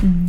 Mm-hmm.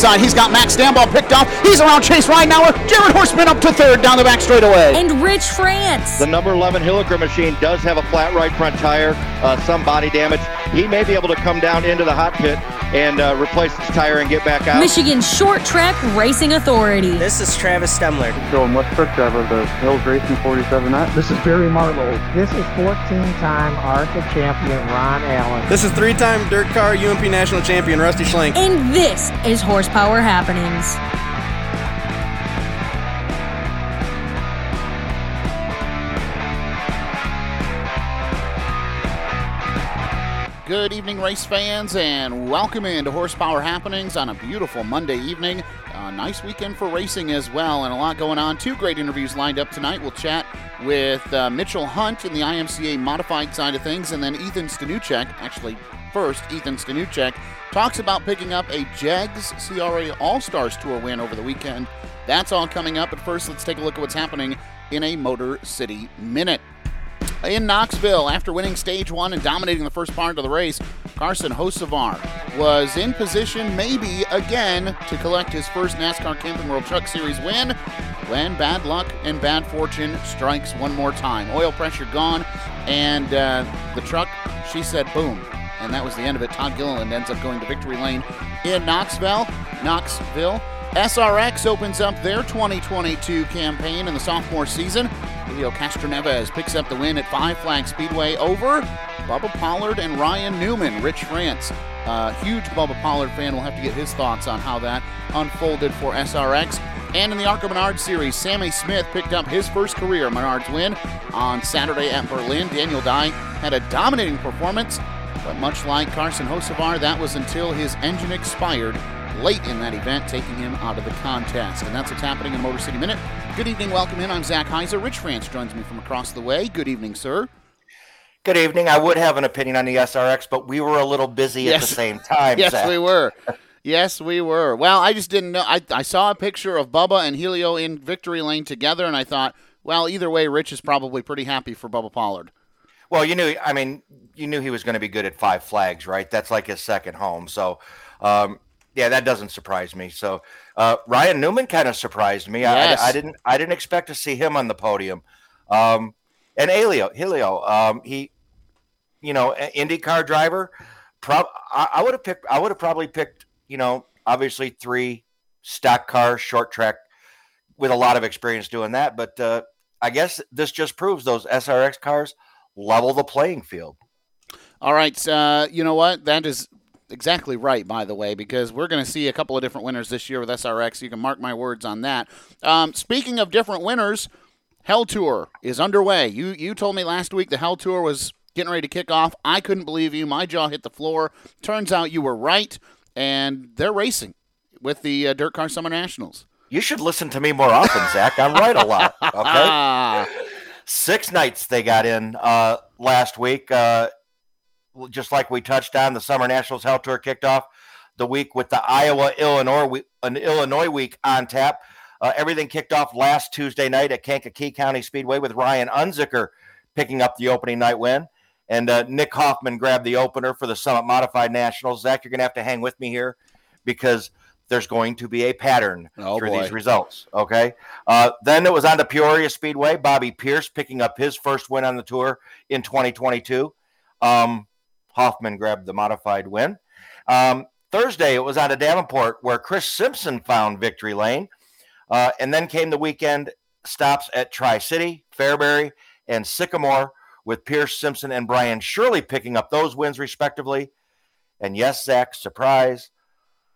inside. He's got Max Stambaugh picked off. He's around Chase Ridenauer. Jared Horseman up to third down the back straightaway. and Rich France. The number 11 Hilliker machine does have a flat right front tire, uh, some body damage. He may be able to come down into the hot pit and uh, replace his tire and get back out. Michigan Short Track Racing Authority. This is Travis Stemler. Going West Truck Driver, the Hills Racing 47 X. This is Barry Marlowe. This is 14-time ARCA champion Ron Allen. This is three-time dirt car UMP national champion Rusty Schlenk. And this is Horsepower Happenings. Good evening, race fans, and welcome into Horsepower Happenings on a beautiful Monday evening. A nice weekend for racing as well, and a lot going on. Two great interviews lined up tonight. We'll chat with uh, Mitchell Hunt in the IMCA modified side of things, and then Ethan Stanuchek. Actually, first, Ethan Stanuchek talks about picking up a JEGS CRA All Stars Tour win over the weekend. That's all coming up, but first, let's take a look at what's happening in a Motor City Minute. In Knoxville, after winning stage one and dominating the first part of the race, Carson Hosevar was in position, maybe again, to collect his first NASCAR Camping World Truck Series win when bad luck and bad fortune strikes one more time. Oil pressure gone, and uh, the truck, she said, boom. And that was the end of it. Todd Gilliland ends up going to victory lane in Knoxville. Knoxville. SRX opens up their 2022 campaign in the sophomore season. Helio Castroneves picks up the win at Five Flag Speedway over Bubba Pollard and Ryan Newman. Rich France, uh, huge Bubba Pollard fan, will have to get his thoughts on how that unfolded for SRX. And in the ARCA Menard Series, Sammy Smith picked up his first career Menards win on Saturday at Berlin. Daniel Dye had a dominating performance, but much like Carson Hosevar, that was until his engine expired late in that event, taking him out of the contest. And that's what's happening in Motor City Minute. Good evening, welcome in. I'm Zach Heiser. Rich France joins me from across the way. Good evening, sir. Good evening. I would have an opinion on the SRX, but we were a little busy at the same time. yes, Zach. we were. Yes, we were. Well, I just didn't know. I, I saw a picture of Bubba and Helio in victory lane together, and I thought, well, either way, Rich is probably pretty happy for Bubba Pollard. Well, you knew. I mean, you knew he was going to be good at Five Flags, right? That's like his second home. So, um, yeah, that doesn't surprise me. So, uh, Ryan Newman kind of surprised me. Yes. I, I didn't. I didn't expect to see him on the podium. Um, and Helio, Helio, um, he, you know, IndyCar driver. Prob- I, I would have picked. I would have probably picked. You know, obviously three stock car, short track, with a lot of experience doing that. But uh, I guess this just proves those SRX cars level the playing field. All right, uh, you know what? That is exactly right, by the way, because we're going to see a couple of different winners this year with SRX. You can mark my words on that. Um, speaking of different winners, Hell Tour is underway. You you told me last week the Hell Tour was getting ready to kick off. I couldn't believe you. My jaw hit the floor. Turns out you were right, and they're racing with the uh, Dirt Car Summer Nationals. You should listen to me more often, Zach. I'm right a lot. Okay. Six nights they got in uh, last week. Uh, just like we touched on, the Summer Nationals Hell Tour kicked off the week with the Iowa Illinois an Illinois week on tap. Uh, everything kicked off last Tuesday night at Kankakee County Speedway with Ryan Unzicker picking up the opening night win. And uh, Nick Hoffman grabbed the opener for the Summit Modified Nationals. Zach, you're going to have to hang with me here because there's going to be a pattern Oh, through boy. these results. Okay. Uh, then it was on to Peoria Speedway. Bobby Pierce picking up his first win on the tour in 2022. Um, Hoffman grabbed the modified win. Um, Thursday, it was out of Davenport where Chris Simpson found victory lane. Uh, and then came the weekend stops at Tri City, Fairbury, and Sycamore with Pierce Simpson and Brian Shirley picking up those wins respectively. And yes, Zach, surprise,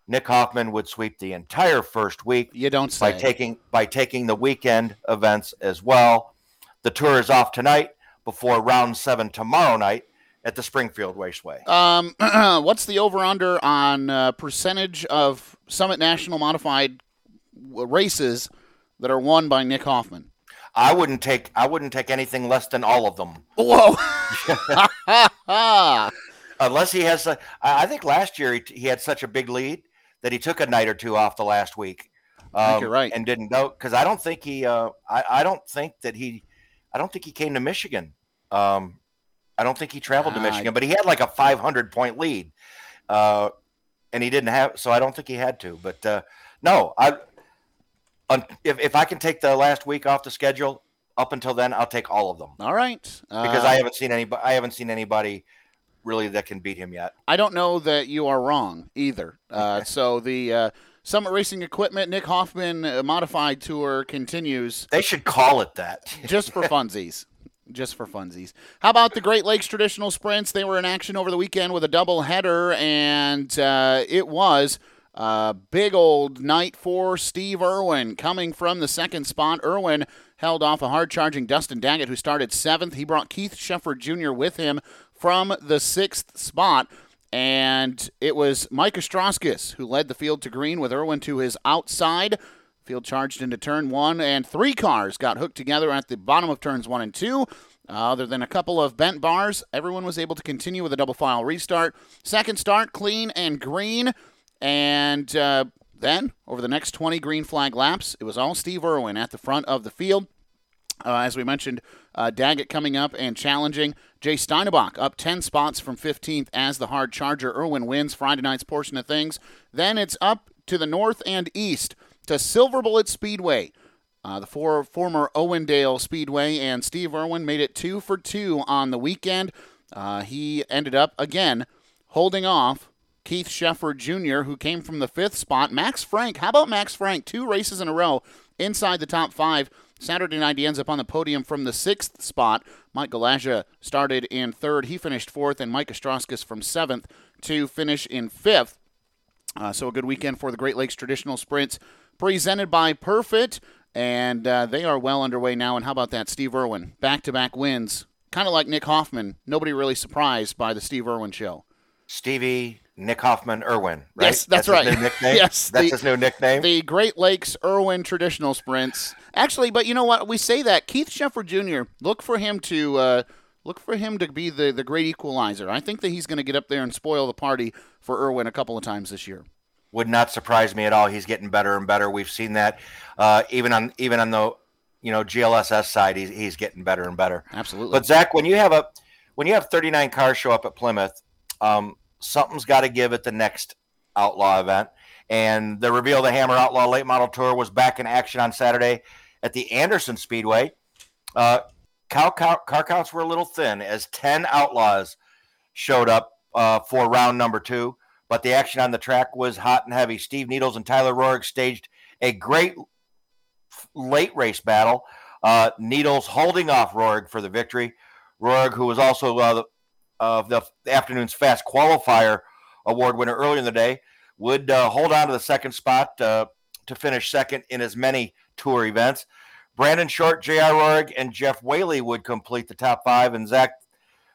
Nick Hoffman would sweep the entire first week you don't say. by taking by taking the weekend events as well. The tour is off tonight before round seven tomorrow night at the Springfield Raceway. Um, what's the over under on uh, percentage of Summit National Modified races that are won by Nick Hoffman? I wouldn't take I wouldn't take anything less than all of them. Whoa! Unless he has a, I think last year he, he had such a big lead that he took a night or two off the last week. Um, you're right, and didn't know because I don't think he. Uh, I, I don't think that he. I don't think he came to Michigan. Um, I don't think he traveled to Michigan, but he had like a 500 point lead, uh, and he didn't have. So I don't think he had to. But uh, no, I. If, if I can take the last week off the schedule, up until then, I'll take all of them. All right, because I haven't seen anybody. I haven't seen anybody really that can beat him yet. I don't know that you are wrong either. Uh, so the uh, Summit Racing Equipment Nick Hoffman uh, Modified Tour continues. They should call it that. just for funsies. Just for funsies. How about the Great Lakes Traditional Sprints? They were in action over the weekend with a double header, and uh, it was a big old night for Steve Irwin coming from the second spot. Irwin held off a hard charging Dustin Daggett, who started seventh. He brought Keith Shepard Jr. with him from the sixth spot. And it was Mike Ostraskis who led the field to green with Irwin to his outside. Field charged into turn one, and three cars got hooked together at the bottom of turns one and two. Uh, other than a couple of bent bars, everyone was able to continue with a double file restart. Second start, clean and green. And uh, then, over the next 20 green flag laps, it was all Steve Irwin at the front of the field. Uh, as we mentioned, uh, Daggett coming up and challenging. Jay Steinebach up 10 spots from 15th as the hard charger. Irwin wins Friday night's portion of things. Then it's up to the north and east to Silver Bullet Speedway. Uh, the four, former Owendale Speedway and Steve Irwin made it two for two on the weekend. Uh, he ended up again holding off Keith Shepard Jr., who came from the fifth spot. Max Frank, how about Max Frank? Two races in a row inside the top five. Saturday night, he ends up on the podium from the sixth spot. Mike Galaja started in third. He finished fourth, and Mike Ostraskis from seventh to finish in fifth. Uh, so a good weekend for the Great Lakes Traditional Sprints presented by Perfit, and uh, they are well underway now. And how about that, Steve Irwin? Back to back wins. Kind of like Nick Hoffman. Nobody really surprised by the Steve Irwin show. Stevie Nick Hoffman Irwin, right? Yes, that's, that's right. His new nickname? yes, that's the, his new nickname. The Great Lakes Irwin Traditional Sprints. Actually, but you know what? We say that Keith Shepard Jr. Look for him to uh, look for him to be the the great equalizer. I think that he's going to get up there and spoil the party for Irwin a couple of times this year. Would not surprise me at all. He's getting better and better. We've seen that uh, even on even on the you know GLSS side. He's he's getting better and better. Absolutely. But Zach, when you have a when you have 39 cars show up at Plymouth. Um, something's got to give at the next Outlaw event. And the Reveal of the Hammer Outlaw Late Model Tour was back in action on Saturday at the Anderson Speedway. Uh, car, car, car counts were a little thin as 10 Outlaws showed up uh, for round number two, but the action on the track was hot and heavy. Steve Needles and Tyler Roahrig staged a great late race battle. Uh, Needles holding off Roahrig for the victory. Roahrig, who was also uh, of the afternoon's fast qualifier award winner earlier in the day, would uh, hold on to the second spot uh, to finish second in as many tour events. Brandon Short, J.R. Roahrig, and Jeff Whaley would complete the top five, and Zach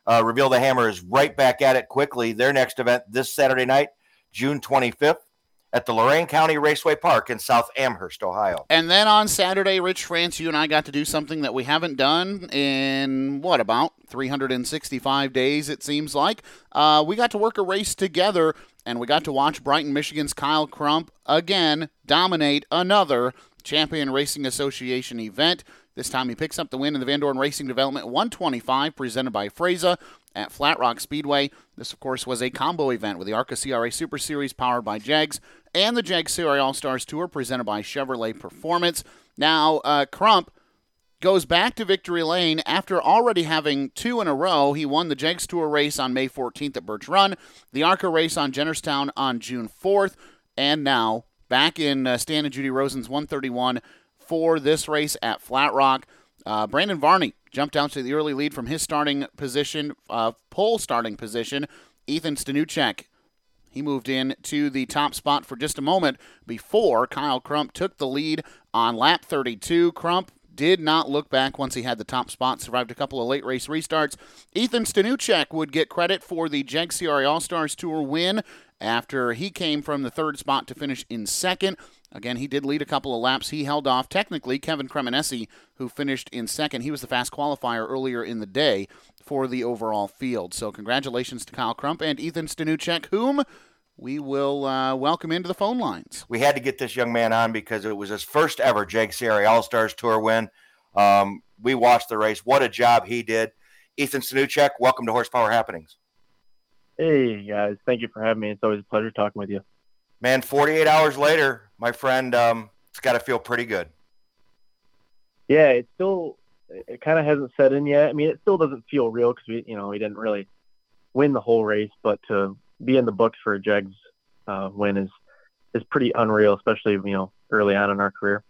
uh, Reveal the Hammer is right back at it quickly. Their next event this Saturday night, June 25th, at the Lorain County Raceway Park in South Amherst, Ohio. And then on Saturday, Rich France, you and I got to do something that we haven't done in what about 365 days? It seems like uh, we got to work a race together, and we got to watch Brighton, Michigan's Kyle Crump again dominate another Champion Racing Association event. This time he picks up the win in the Van Dorn Racing Development 125, presented by Freza at Flat Rock Speedway. This, of course, was a combo event with the ARCA CRA Super Series powered by Jegs and the Jegs CRA All Stars Tour presented by Chevrolet Performance. Now, uh, Crump goes back to victory lane after already having two in a row. He won the Jegs Tour race on May 14th at Birch Run, the ARCA race on Jennerstown on June 4th, and now back in uh, Stan and Judy Rosen's 131 for this race at Flat Rock. Uh, Brandon Varney jumped out to the early lead from his starting position, uh, pole starting position. Ethan Stanuchek, he moved in to the top spot for just a moment before Kyle Crump took the lead on lap 32. Crump did not look back once he had the top spot, survived a couple of late race restarts. Ethan Stanuchek would get credit for the Jeg CRA All Stars Tour win after he came from the third spot to finish in second. Again, he did lead a couple of laps. He held off technically Kevin Cremonesi, who finished in second. He was the fast qualifier earlier in the day for the overall field. So, congratulations to Kyle Crump and Ethan Stanuchek, whom we will uh, welcome into the phone lines. We had to get this young man on because it was his first ever Jeg CRA All Stars Tour win. Um, we watched the race. What a job he did. Ethan Stanuchek, welcome to Horsepower Happenings. Hey, guys. Thank you for having me. It's always a pleasure talking with you. Man, 48 hours later, my friend, um, it's got to feel pretty good. Yeah, it still, it kind of hasn't set in yet. I mean, it still doesn't feel real because we, you know, we didn't really win the whole race, but to be in the books for a Jegs uh, win is is pretty unreal, especially you know early on in our career.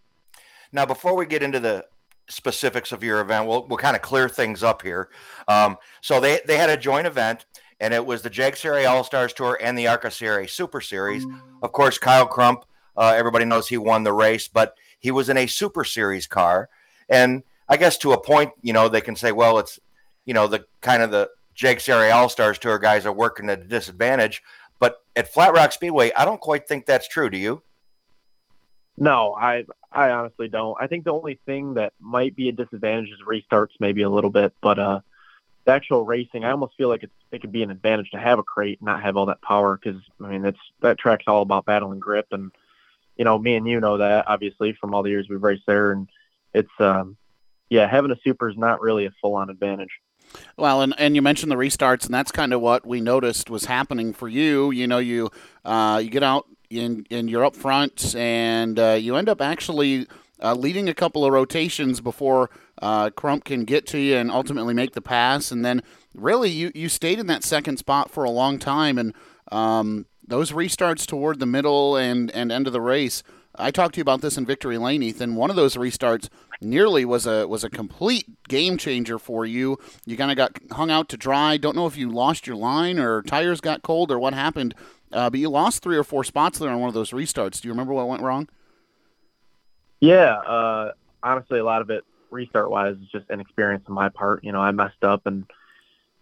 Now, before we get into the specifics of your event, we'll we'll kind of clear things up here. Um, so they they had a joint event, and it was the Jeg CRA All Stars Tour and the ARCA CRA Super Series. Of course, Kyle Crump, uh, everybody knows he won the race, but he was in a Super Series car, and I guess to a point, you know, they can say, well, it's you know the kind of the Jeg CRA All Stars Tour guys are working at a disadvantage. But at Flat Rock Speedway, I don't quite think that's true. Do you? No, I I honestly don't. I think the only thing that might be a disadvantage is restarts, maybe a little bit. But uh, the actual racing, I almost feel like it's, it could be an advantage to have a crate, and not have all that power, because I mean, it's that track's all about battle and grip, and you know, me and you know that obviously from all the years we've raced there, and it's um, yeah, having a super is not really a full on advantage. Well, and, and you mentioned the restarts, and that's kind of what we noticed was happening for you. You know, you uh, you get out in and you're up front, and uh, you end up actually uh, leading a couple of rotations before uh, Crump can get to you and ultimately make the pass. And then really, you you stayed in that second spot for a long time, and um, those restarts toward the middle and and end of the race. I talked to you about this in Victory Lane, Ethan. One of those restarts nearly was a was a complete game changer for you. You kind of got hung out to dry. Don't know if you lost your line or tires got cold or what happened, uh, but you lost three or four spots there on one of those restarts. Do you remember what went wrong? Yeah, uh, honestly, a lot of it restart wise is just inexperience on my part. You know, I messed up and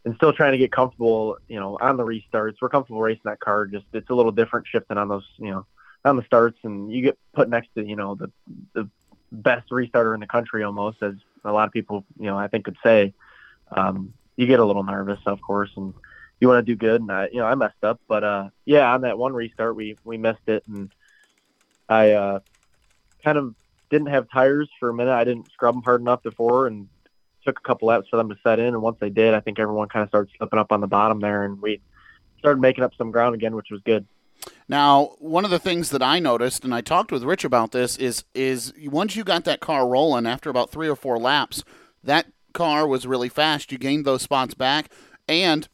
and still trying to get comfortable. You know, on the restarts, we're comfortable racing that car. Just it's a little different shifting on those. You know, on the starts, and you get put next to you know the the best restarter in the country almost, as a lot of people you know I think could say. Um, you get a little nervous, of course, and you want to do good. And I, you know, I messed up, but uh, yeah, on that one restart, we we missed it, and I uh, kind of didn't have tires for a minute. I didn't scrub them hard enough before, and took a couple laps for them to set in. And once they did, I think everyone kind of started slipping up on the bottom there, and we started making up some ground again, which was good. Now, one of the things that I noticed, and I talked with Rich about this, is is once you got that car rolling after about three or four laps, that car was really fast. You gained those spots back, and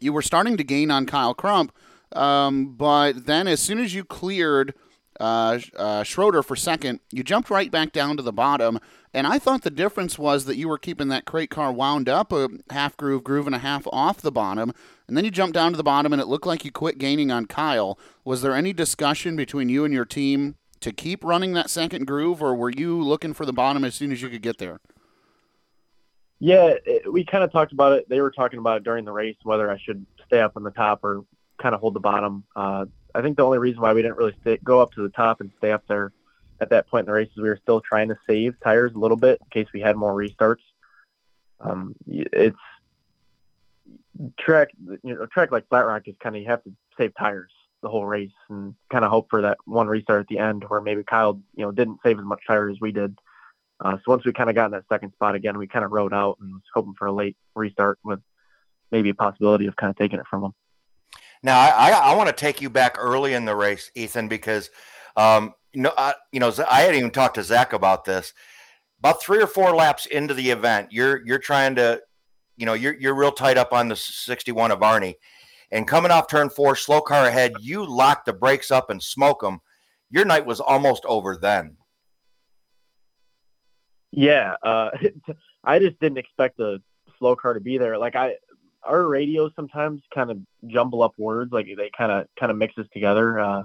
you were starting to gain on Kyle Crump. Um, but then, as soon as you cleared uh, uh, Schroeder for second, you jumped right back down to the bottom. And I thought the difference was that you were keeping that crate car wound up a half groove, groove and a half off the bottom. And then you jumped down to the bottom, and it looked like you quit gaining on Kyle. Was there any discussion between you and your team to keep running that second groove, or were you looking for the bottom as soon as you could get there? Yeah, it, we kind of talked about it. They were talking about it during the race, whether I should stay up on the top or kind of hold the bottom. Uh, I think the only reason why we didn't really stay, go up to the top and stay up there at that point in the race is we were still trying to save tires a little bit in case we had more restarts. Um, it's track, you know, a track like Flat Rock is kind of you have to save tires the whole race and kind of hope for that one restart at the end where maybe Kyle, you know, didn't save as much tire as we did. Uh, so once we kind of got in that second spot again, we kind of rode out and was hoping for a late restart with maybe a possibility of kind of taking it from them. Now, I, I, I want to take you back early in the race, Ethan, because um, you know, I, you know, I hadn't even talked to Zach about this. About three or four laps into the event, you're you're trying to, you know, you're you're real tight up on the 61 of Arnie, and coming off turn four, slow car ahead, you lock the brakes up and smoke them. Your night was almost over then. Yeah, uh, I just didn't expect the slow car to be there. Like I, our radios sometimes kind of jumble up words, like they kind of kind of mixes together. Uh,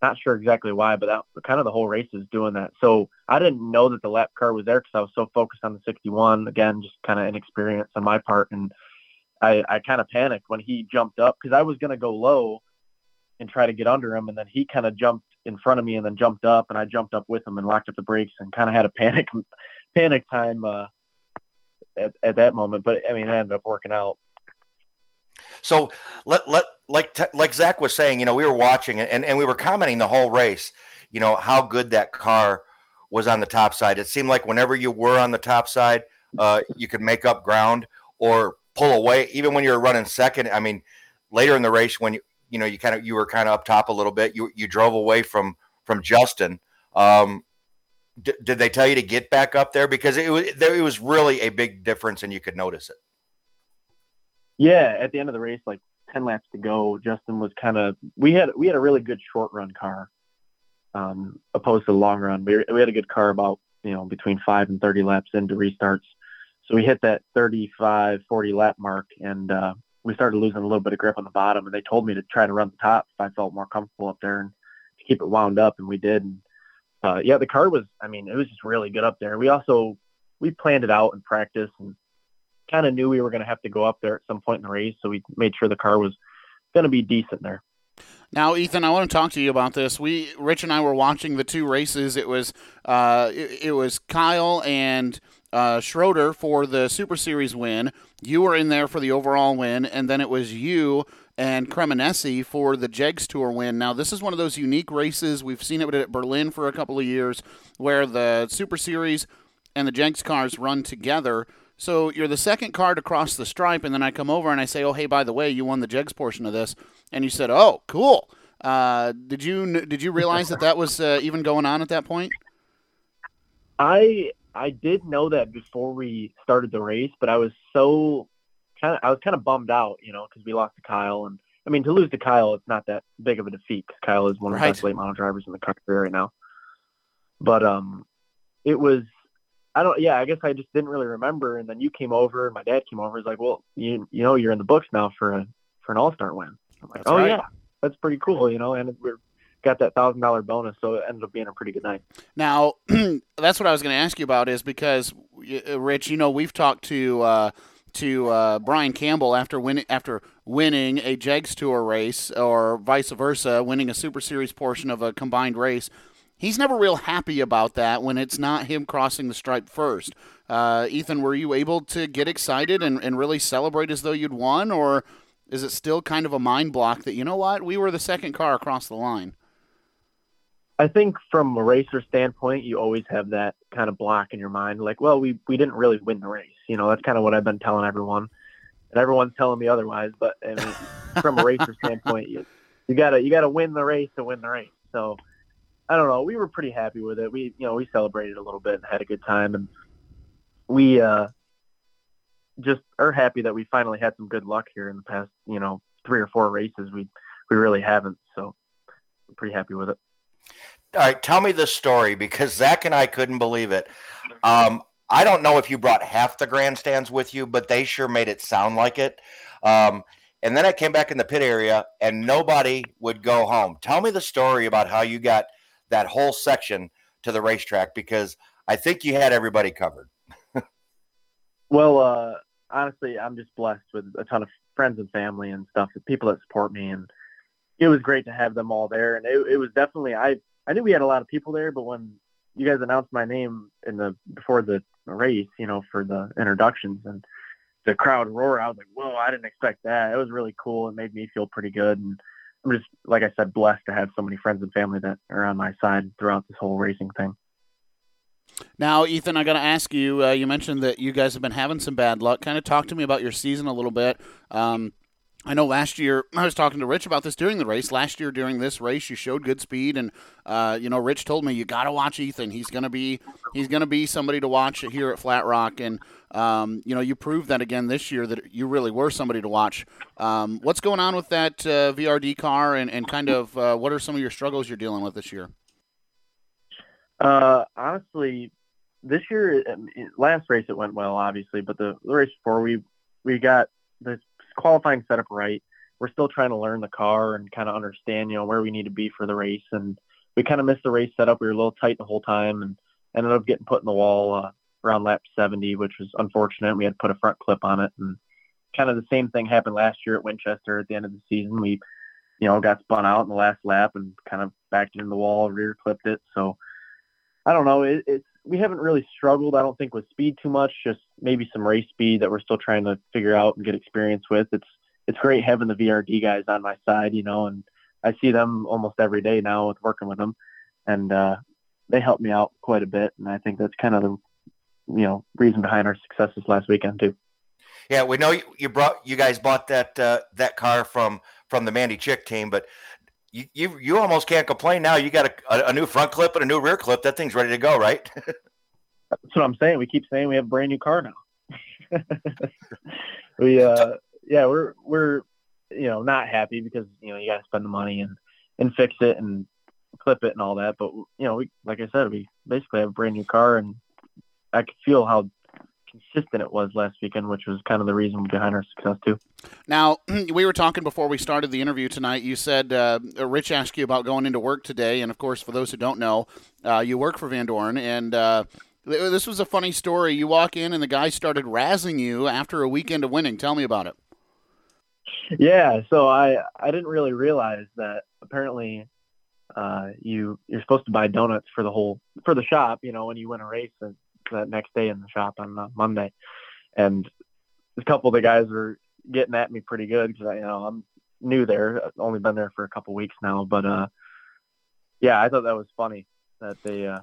not sure exactly why, but that kind of the whole race is doing that. So I didn't know that the lap car was there because I was so focused on the 61. Again, just kind of inexperience on my part, and I, I kind of panicked when he jumped up because I was going to go low and try to get under him, and then he kind of jumped in front of me and then jumped up, and I jumped up with him and locked up the brakes and kind of had a panic panic time uh, at, at that moment. But I mean, it ended up working out. So let let like like Zach was saying, you know, we were watching and, and we were commenting the whole race, you know, how good that car was on the top side. It seemed like whenever you were on the top side, uh, you could make up ground or pull away. Even when you were running second, I mean, later in the race when you you know you kind of you were kind of up top a little bit, you you drove away from from Justin. Um, d- did they tell you to get back up there because it was it was really a big difference and you could notice it. Yeah, at the end of the race, like ten laps to go, Justin was kind of we had we had a really good short run car, um, opposed to the long run. We we had a good car about you know between five and thirty laps into restarts, so we hit that 35, 40 lap mark, and uh, we started losing a little bit of grip on the bottom. And they told me to try to run the top if I felt more comfortable up there and to keep it wound up, and we did. And uh, yeah, the car was I mean it was just really good up there. We also we planned it out in practice and kind of knew we were going to have to go up there at some point in the race, so we made sure the car was going to be decent there. Now, Ethan, I want to talk to you about this. We, Rich and I, were watching the two races. It was, uh, it, it was Kyle and uh, Schroeder for the Super Series win. You were in there for the overall win, and then it was you and Cremonesi for the Jegs Tour win. Now, this is one of those unique races. We've seen it at Berlin for a couple of years, where the Super Series and the Jegs cars run together. So you're the second car to cross the stripe, and then I come over and I say, "Oh, hey, by the way, you won the Jegs portion of this," and you said, "Oh, cool." Uh, did you did you realize that that was uh, even going on at that point? I I did know that before we started the race, but I was so kind of I was kind of bummed out, you know, because we lost to Kyle, and I mean to lose to Kyle, it's not that big of a defeat because Kyle is one of the best late model drivers in the country right now. But um, it was I don't yeah I guess I just didn't really remember, and then you came over, and my dad came over. He's like, well, you you know you're in the books now for a for an All Star win. I'm like, That's oh right. yeah, that's pretty cool, you know, and we're got that thousand dollar bonus, so it ended up being a pretty good night. Now, that's what I was going to ask you about is because, uh, Rich, you know, we've talked to uh, to uh, Brian Campbell after winning after winning a Jegs Tour race or vice versa, winning a Super Series portion of a combined race. He's never real happy about that when it's not him crossing the stripe first. Uh, Ethan, were you able to get excited and, and really celebrate as though you'd won, or is it still kind of a mind block that you know what we were the second car across the line? I think from a racer standpoint, you always have that kind of block in your mind, like, well, we we didn't really win the race. You know, that's kind of what I've been telling everyone, and everyone's telling me otherwise. But I mean, from a racer standpoint, you you gotta you gotta win the race to win the race. So I don't know. We were pretty happy with it. We you know we celebrated a little bit and had a good time, and we uh just are happy that we finally had some good luck here in the past you know three or four races. We we really haven't, so I'm pretty happy with it. All right, tell me the story because Zach and I couldn't believe it. Um, I don't know if you brought half the grandstands with you, but they sure made it sound like it. Um, and then I came back in the pit area and nobody would go home. Tell me the story about how you got that whole section to the racetrack because I think you had everybody covered. Well, uh, honestly, I'm just blessed with a ton of friends and family and stuff, people that support me, and it was great to have them all there. And it, it was definitely I I knew we had a lot of people there, but when you guys announced my name in the before the race, you know, for the introductions and the crowd roar, I was like, whoa, I didn't expect that. It was really cool. It made me feel pretty good, and I'm just like I said, blessed to have so many friends and family that are on my side throughout this whole racing thing. Now, Ethan, I got to ask you. Uh, you mentioned that you guys have been having some bad luck. Kind of talk to me about your season a little bit. Um, I know last year I was talking to Rich about this during the race. Last year during this race, you showed good speed, and uh, you know, Rich told me you got to watch Ethan. He's gonna be he's gonna be somebody to watch here at Flat Rock, and um, you know, you proved that again this year that you really were somebody to watch. Um, what's going on with that uh, VRD car, and, and kind of uh, what are some of your struggles you're dealing with this year? Uh, honestly, this year, um, last race it went well, obviously, but the, the race before we we got the qualifying set up right. we're still trying to learn the car and kind of understand, you know, where we need to be for the race. And we kind of missed the race setup. We were a little tight the whole time and ended up getting put in the wall uh, around lap 70, which was unfortunate. We had to put a front clip on it. And kind of the same thing happened last year at Winchester at the end of the season. We, you know, got spun out in the last lap and kind of backed into the wall, rear clipped it. So I don't know. It, it's we haven't really struggled. I don't think with speed too much. Just maybe some race speed that we're still trying to figure out and get experience with. It's it's great having the VRD guys on my side, you know, and I see them almost every day now with working with them, and uh, they help me out quite a bit. And I think that's kind of the you know reason behind our successes last weekend too. Yeah, we know you, you brought you guys bought that uh, that car from from the Mandy Chick team, but you, you you almost can't complain now. You got a, a new front clip and a new rear clip. That thing's ready to go, right? That's what I'm saying. We keep saying we have a brand new car now. we uh yeah, we're we're you know not happy because you know you got to spend the money and and fix it and clip it and all that. But you know, we like I said, we basically have a brand new car, and I can feel how consistent it was last weekend, which was kind of the reason behind our success too. Now, we were talking before we started the interview tonight. You said uh, Rich asked you about going into work today, and of course, for those who don't know, uh, you work for Van Dorn, and uh, this was a funny story. You walk in, and the guy started razzing you after a weekend of winning. Tell me about it. Yeah, so I I didn't really realize that apparently uh, you you're supposed to buy donuts for the whole for the shop, you know, when you win a race and that next day in the shop on uh, Monday, and a couple of the guys were getting at me pretty good because I you know I'm new there, I've only been there for a couple weeks now, but uh, yeah, I thought that was funny that they uh,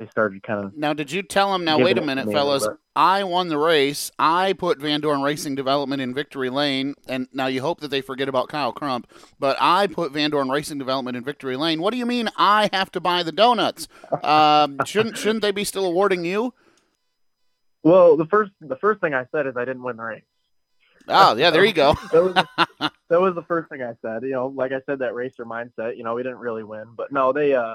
they started kind of. Now, did you tell him? Now, wait a minute, fellas. I won the race. I put Vandoorne Racing Development in victory lane, and now you hope that they forget about Kyle Crump. But I put Vandoorne Racing Development in victory lane. What do you mean? I have to buy the donuts? Um, shouldn't shouldn't they be still awarding you? Well, the first the first thing I said is I didn't win the race. Oh yeah, there you go. that, was, that was the first thing I said. You know, like I said, that racer mindset. You know, we didn't really win, but no, they uh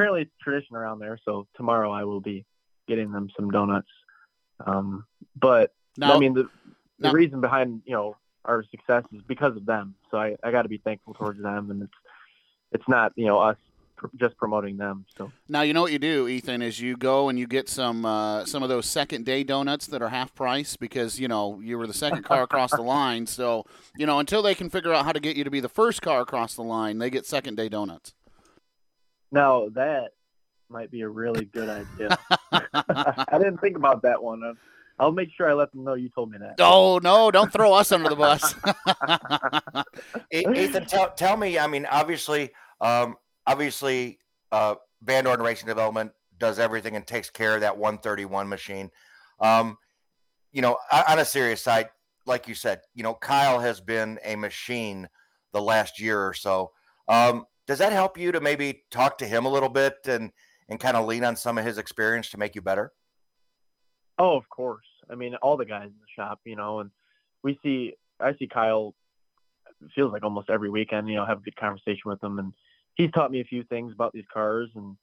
apparently it's tradition around there. So tomorrow I will be getting them some donuts. Um, but I mean, the, the reason behind, you know, our success is because of them. So I, I got to be thankful towards them. And it's, it's not, you know, us pr- just promoting them. So now, you know what you do, Ethan, is you go and you get some, uh, some of those second day donuts that are half price because, you know, you were the second car across the line. So, you know, until they can figure out how to get you to be the first car across the line, they get second day donuts. Now that might be a really good idea. I didn't think about that one. I'll make sure I let them know you told me that. Oh no! Don't throw us under the bus. Ethan, tell, tell me. I mean, obviously, um, obviously, uh, Vandoorne Racing Development does everything and takes care of that 131 machine. Um, you know, on a serious side, like you said, you know, Kyle has been a machine the last year or so. Um, does that help you to maybe talk to him a little bit and and kind of lean on some of his experience to make you better? Oh, of course. I mean, all the guys in the shop, you know, and we see I see Kyle feels like almost every weekend, you know, have a good conversation with him and he's taught me a few things about these cars and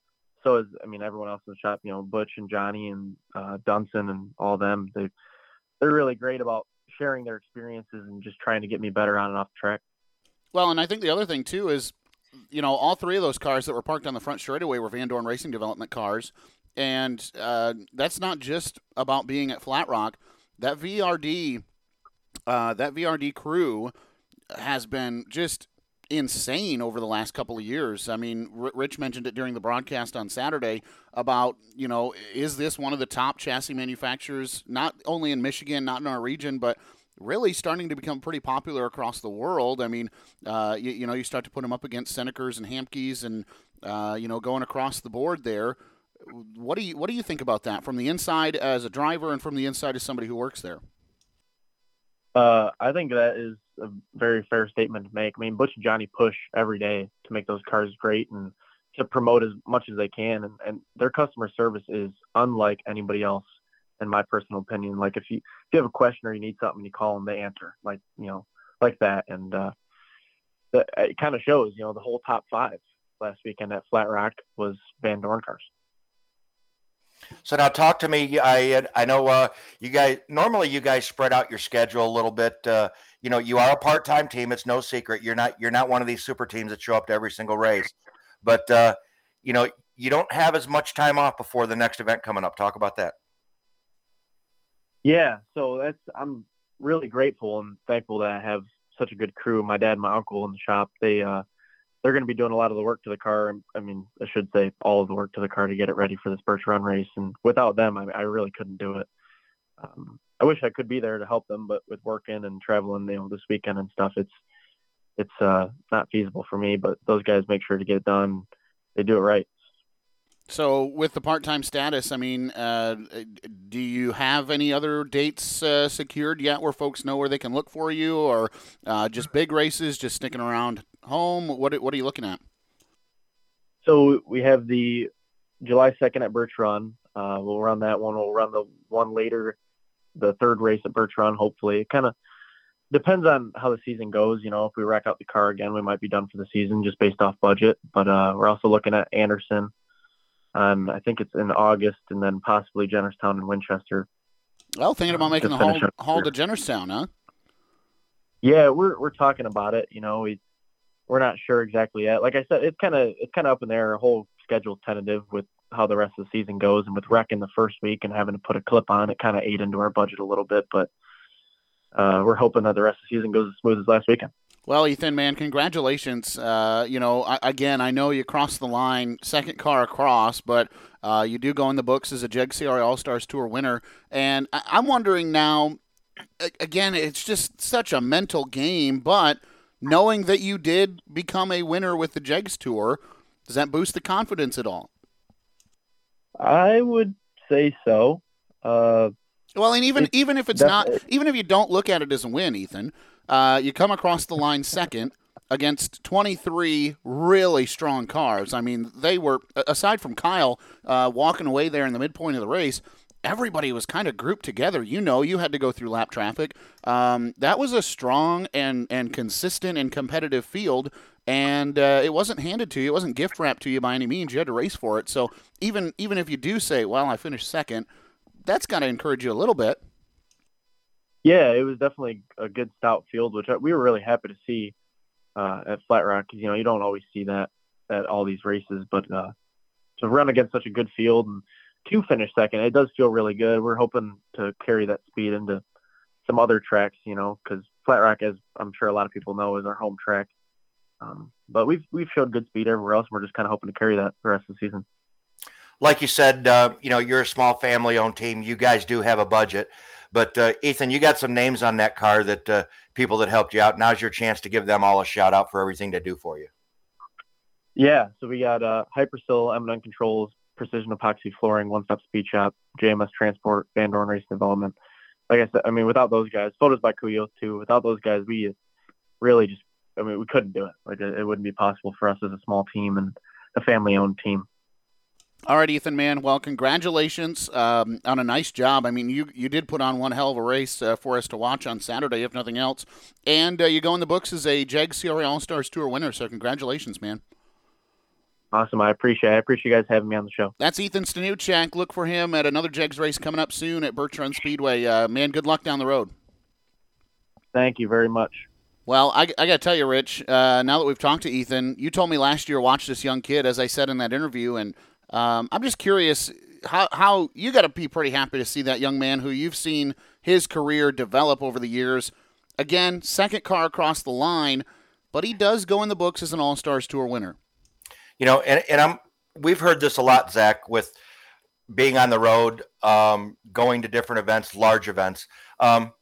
so is I mean everyone else in the shop, you know, Butch and Johnny and uh Dunson and all them. They they're really great about sharing their experiences and just trying to get me better on and off the track. Well, and I think the other thing too is you know, all three of those cars that were parked on the front straightaway were Vandoorne Racing Development cars, and uh, that's not just about being at Flat Rock. That VRD, uh, that VRD crew has been just insane over the last couple of years. I mean, R- Rich mentioned it during the broadcast on Saturday about, you know, is this one of the top chassis manufacturers, not only in Michigan, not in our region, but really starting to become pretty popular across the world. I mean, uh, you, you, know, you start to put them up against Sennekers and Hamkes and, uh, you know, going across the board there. What do you what do you think about that from the inside as a driver and from the inside as somebody who works there? Uh, I think that is a very fair statement to make. I mean, Butch and Johnny push every day to make those cars great and to promote as much as they can, and, and their customer service is unlike anybody else in my personal opinion. Like if you if you have a question or you need something, you call them, they answer. Like you know, like that, and uh, the, it kind of shows. You know, the whole top five last weekend at Flat Rock was Vandoorne cars. So now talk to me. I I know uh, you guys normally you guys spread out your schedule a little bit. Uh, you know, you are a part-time team. It's no secret. You're not you're not one of these super teams that show up to every single race. But uh, you know, you don't have as much time off before the next event coming up. Talk about that. Yeah, so that's I'm really grateful and thankful that I have such a good crew. My dad, and my uncle in the shop, they uh, they're going to be doing a lot of the work to the car. I mean, I should say all of the work to the car to get it ready for this Birch Run race. And without them, I, I really couldn't do it. Um, I wish I could be there to help them, but with working and traveling, you know, this weekend and stuff, it's it's uh, not feasible for me. But those guys make sure to get it done. They do it right. So, with the part-time status, I mean, uh, do you have any other dates uh, secured yet, where folks know where they can look for you, or uh, just big races, just sticking around home? What What are you looking at? So we have the July second at Birch Run. Uh, we'll run that one. We'll run the one later, the third race at Birch Run. Hopefully, it kind of depends on how the season goes. You know, if we rack out the car again, we might be done for the season just based off budget. But uh, we're also looking at Anderson um, I think it's in August, and then possibly Jennerstown and Winchester. Well, thinking about making the haul, haul to Jennerstown, huh? Yeah, we're we're talking about it. You know, we we're not sure exactly yet. Like I said, it's kind of it's kind of up in there. Our whole schedule's tentative with how the rest of the season goes, and with wrecking the first week and having to put a clip on, it kind of ate into our budget a little bit. But uh, we're hoping that the rest of the season goes as smooth as last weekend. Well, Ethan, man, congratulations. Uh, you know, I, again, I know you crossed the line, second car across, but uh, you do go in the books as a Jeg CRA All Stars Tour winner. And I, I'm wondering now, again, it's just such a mental game, but knowing that you did become a winner with the Jegs Tour, does that boost the confidence at all? I would say so. Uh, well, and even even if it's not, even if you don't look at it as a win, Ethan, uh, you come across the line second against 23 really strong cars. I mean, they were, aside from Kyle uh, walking away there in the midpoint of the race, everybody was kind of grouped together. You know, you had to go through lap traffic. Um, that was a strong and, and consistent and competitive field, and uh, it wasn't handed to you. It wasn't gift wrapped to you by any means. You had to race for it. So even even if you do say, "Well, I finished second, that's got to encourage you a little bit. Yeah, it was definitely a good stout field, which we were really happy to see uh, at Flat Rock. because You know, you don't always see that at all these races, but uh, to run against such a good field and to finish second, it does feel really good. We're hoping to carry that speed into some other tracks, you know, because Flat Rock, as I'm sure a lot of people know, is our home track. Um, but we've we've showed good speed everywhere else. We're just kind of hoping to carry that the rest of the season. Like you said, uh, you know, you're a small family-owned team. You guys do have a budget. But uh, Ethan, you got some names on that car that uh, people that helped you out. Now's your chance to give them all a shout out for everything they do for you. Yeah, so we got uh, Hypersil, M&N Controls, Precision Epoxy Flooring, One Stop Speed Shop, JMS Transport, Van Dorn Race Development. Like I said, I mean, without those guys, photos by Kuyo too. Without those guys, we really just, I mean, we couldn't do it. Like it, it wouldn't be possible for us as a small team and a family-owned team. All right, Ethan, man. Well, congratulations um, on a nice job. I mean, you you did put on one hell of a race uh, for us to watch on Saturday, if nothing else. And uh, you go in the books as a Jeg CRA All Stars Tour winner. So, congratulations, man. Awesome. I appreciate. It. I appreciate you guys having me on the show. That's Ethan Stanuchak. Look for him at another Jegs race coming up soon at Birch Run Speedway. Uh, man, good luck down the road. Thank you very much. Well, I, I got to tell you, Rich, uh, now that we've talked to Ethan, you told me last year watch this young kid, as I said in that interview, and um, I'm just curious how, how you got to be pretty happy to see that young man who you've seen his career develop over the years. Again, second car across the line, but he does go in the books as an All Stars Tour winner. You know, and, and I'm we've heard this a lot, Zach, with being on the road, um, going to different events, large events. Um,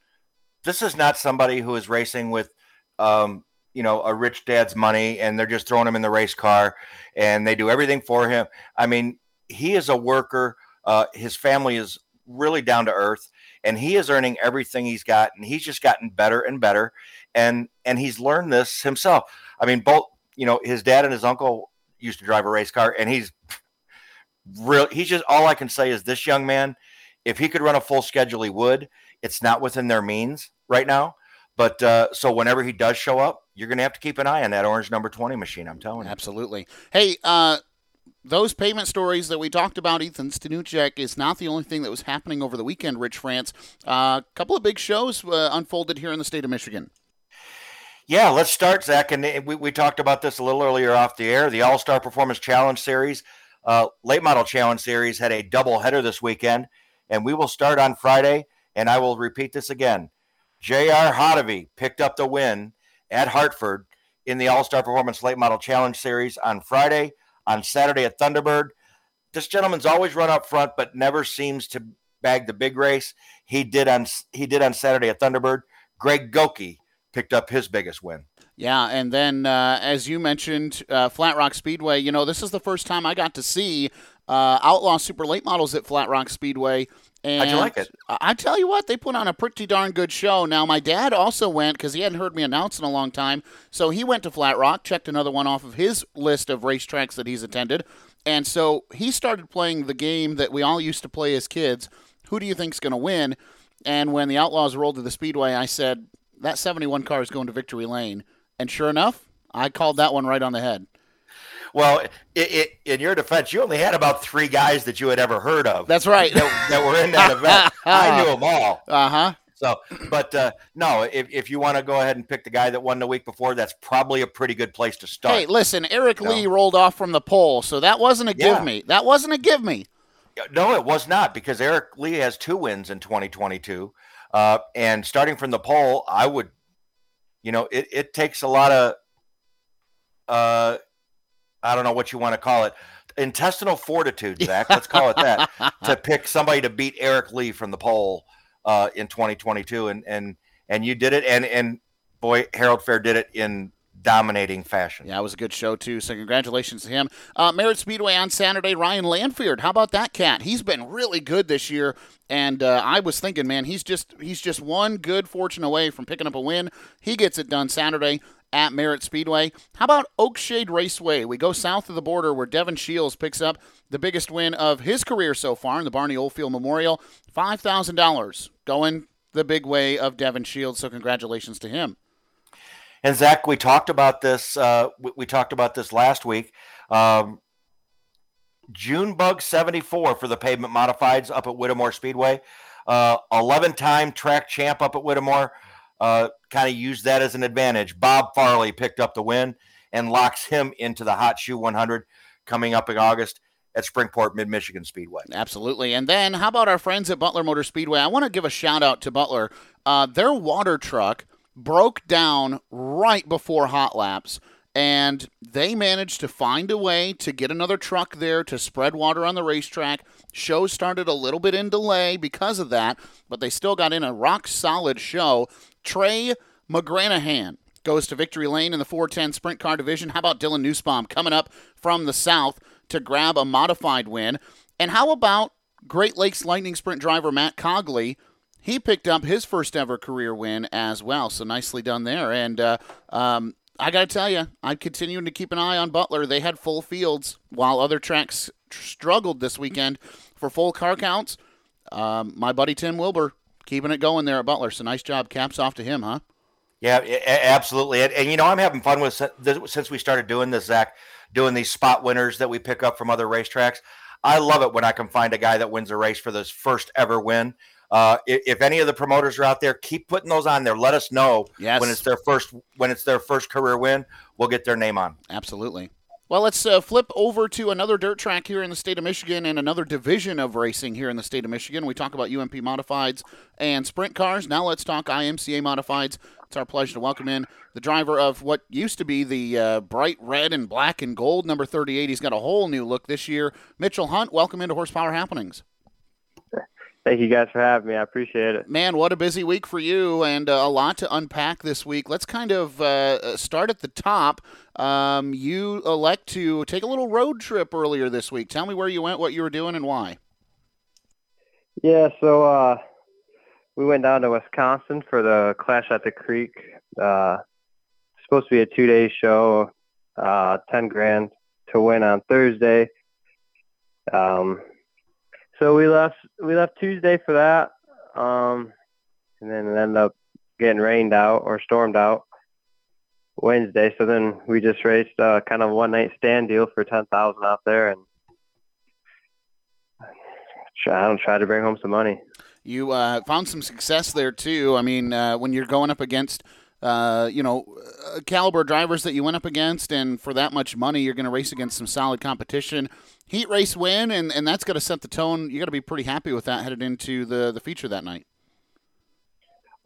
this is not somebody who is racing with um, you know a rich dad's money and they're just throwing him in the race car and they do everything for him. I mean he is a worker uh, his family is really down to earth and he is earning everything he's got and he's just gotten better and better and and he's learned this himself. I mean both you know his dad and his uncle used to drive a race car and he's real he's just all i can say is this young man if he could run a full schedule he would. It's not within their means right now but uh, so whenever he does show up, you're going to have to keep an eye on that orange number 20 machine. I'm telling you. Absolutely. Hey, uh, those payment stories that we talked about, Ethan Stanuchek, is not the only thing that was happening over the weekend, Rich France. A uh, couple of big shows uh, unfolded here in the state of Michigan. Yeah, let's start, Zach. And we, we talked about this a little earlier off the air. The All Star Performance Challenge Series, uh, Late Model Challenge Series had a double header this weekend, and we will start on Friday. And I will repeat this again. J.R. Hotovy picked up the win at Hartford in the All Star Performance Late Model Challenge Series on Friday. On Saturday at Thunderbird, this gentleman's always run up front, but never seems to bag the big race. He did on he did on Saturday at Thunderbird. Greg Goki picked up his biggest win. Yeah, and then uh, as you mentioned, uh, Flat Rock Speedway. You know, this is the first time I got to see uh, Outlaw Super Late Models at Flat Rock Speedway. And How'd you like it? I tell you what, they put on a pretty darn good show. Now, my dad also went because he hadn't heard me announce in a long time. So he went to Flat Rock, checked another one off of his list of racetracks that he's attended. And so he started playing the game that we all used to play as kids. Who do you think's going to win? And when the Outlaws rolled to the Speedway, I said, that 71 car is going to victory lane. And sure enough, I called that one right on the head. Well, it, it, in your defense, you only had about three guys that you had ever heard of. That's right. That, that were in that event. I knew them all. Uh huh. So, but uh, no, if, if you want to go ahead and pick the guy that won the week before, that's probably a pretty good place to start. Hey, listen, Eric no. Lee rolled off from the pole, so that wasn't a give me. That wasn't a give me. No, it was not because Eric Lee has two wins in 2022. Uh, and starting from the pole, I would, you know, it, it takes a lot of uh, I don't know what you want to call it, intestinal fortitude, Zach. Let's call it that, to pick somebody to beat Eric Lee from the pole uh, in 2022, and and and you did it, and and boy, Harold Fair did it in dominating fashion. Yeah, it was a good show too. So congratulations to him. Uh, Merritt Speedway on Saturday. Ryan Lanfear, how about that cat? He's been really good this year, and uh, I was thinking, man, he's just he's just one good fortune away from picking up a win. He gets it done Saturday at Merritt Speedway. How about Oakshade Raceway? We go south of the border where Devin Shields picks up the biggest win of his career so far in the Barney Oldfield Memorial. $5,000 going the big way of Devin Shields. So congratulations to him. And Zach, we talked about this. Uh, we, talked about this last week. Um, Junebug 74 for the pavement modifieds up at Whittemore Speedway. 11 uh, time track champ up at Whittemore uh, kind of used that as an advantage. Bob Farley picked up the win and locks him into the Hot Shoe 100 coming up in August at Springport Mid Michigan Speedway. Absolutely. And then how about our friends at Butler Motor Speedway? I want to give a shout out to Butler. Uh, their water truck broke down right before hot laps and they managed to find a way to get another truck there to spread water on the racetrack. Show started a little bit in delay because of that, but they still got in a rock solid show. Trey McGranahan goes to victory lane in the 410 sprint car division. How about Dylan Nussbaum coming up from the south to grab a modified win? And how about Great Lakes Lightning Sprint driver Matt Cogley? He picked up his first ever career win as well. So nicely done there. And uh, um, I got to tell you, I'm continuing to keep an eye on Butler. They had full fields while other tracks struggled this weekend for full car counts. Um, my buddy Tim Wilbur keeping it going there at Butler. So nice job. Caps off to him, huh? Yeah, absolutely. And, and, you know, I'm having fun with since we started doing this, Zach, doing these spot winners that we pick up from other racetracks. I love it when I can find a guy that wins a race for this first ever win. Uh, if, if, any of the promoters are out there, keep putting those on there. Let us know yes. when it's their first when it's their first career win. We'll get their name on. Absolutely. Well, let's uh, flip over to another dirt track here in the state of Michigan and another division of racing here in the state of Michigan. We talk about UMP modifieds and sprint cars. Now let's talk IMCA modifieds. It's our pleasure to welcome in the driver of what used to be the uh, bright red and black and gold number 38. He's got a whole new look this year. Mitchell Hunt, welcome into Horsepower Happenings. Thank you guys for having me. I appreciate it. Man, what a busy week for you and uh, a lot to unpack this week. Let's kind of uh, start at the top. Um, you elect to take a little road trip earlier this week. Tell me where you went, what you were doing, and why. Yeah, so uh, we went down to Wisconsin for the Clash at the Creek. Uh, supposed to be a two-day show, uh, ten grand to win on Thursday. Um, so we left we left Tuesday for that, um, and then it ended up getting rained out or stormed out Wednesday. So then we just raced a kind of one night stand deal for ten thousand out there, and I don't try to bring home some money. You uh, found some success there too. I mean, uh, when you're going up against uh, you know, uh, caliber drivers that you went up against, and for that much money, you're going to race against some solid competition. Heat race win, and, and that's going to set the tone. You got to be pretty happy with that headed into the the feature that night.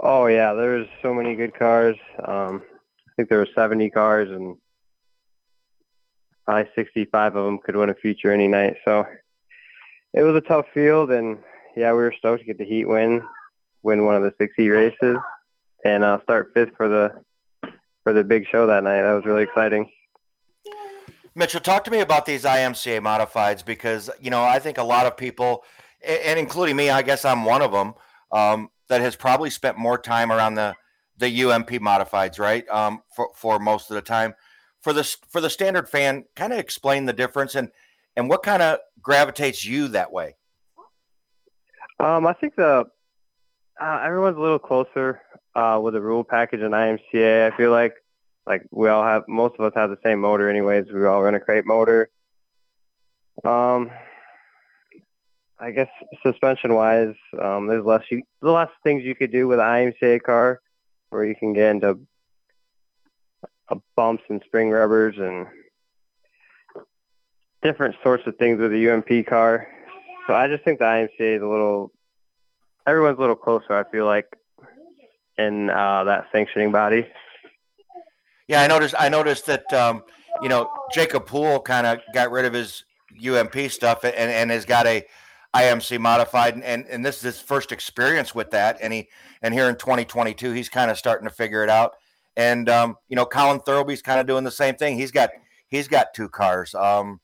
Oh yeah, there's so many good cars. Um, I think there were 70 cars, and probably 65 of them could win a feature any night. So it was a tough field, and yeah, we were stoked to get the heat win, win one of the 60 races, and uh, start fifth for the for the big show that night. That was really exciting. Mitchell, talk to me about these IMCA modifieds because you know I think a lot of people, and including me, I guess I'm one of them, um, that has probably spent more time around the the UMP modifieds, right? Um, for for most of the time, for the for the standard fan, kind of explain the difference and and what kind of gravitates you that way. Um, I think the uh, everyone's a little closer uh, with the rule package in IMCA. I feel like like we all have most of us have the same motor anyways. We all run a crate motor. Um, I guess suspension wise, um, there's less you there's less things you could do with an IMCA car, where you can get into uh, bumps and spring rubbers and different sorts of things with a UMP car. So I just think the IMCA is a little, everyone's a little closer, I feel like, in uh, that sanctioning body. Yeah, I noticed. I noticed that um, you know Jacob Poole kind of got rid of his UMP stuff and, and has got a IMC modified, and, and this is his first experience with that. And he and here in 2022, he's kind of starting to figure it out. And um, you know, Colin Thurlby's kind of doing the same thing. He's got he's got two cars. Um,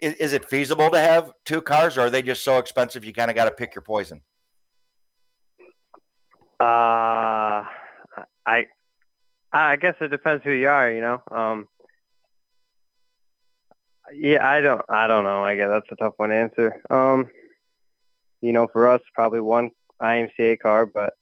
is, is it feasible to have two cars, or are they just so expensive you kind of got to pick your poison? Uh, I I guess it depends who you are. You know. Um, yeah, I don't. I don't know. I guess that's a tough one to answer. Um, you know, for us, probably one IMCA car, but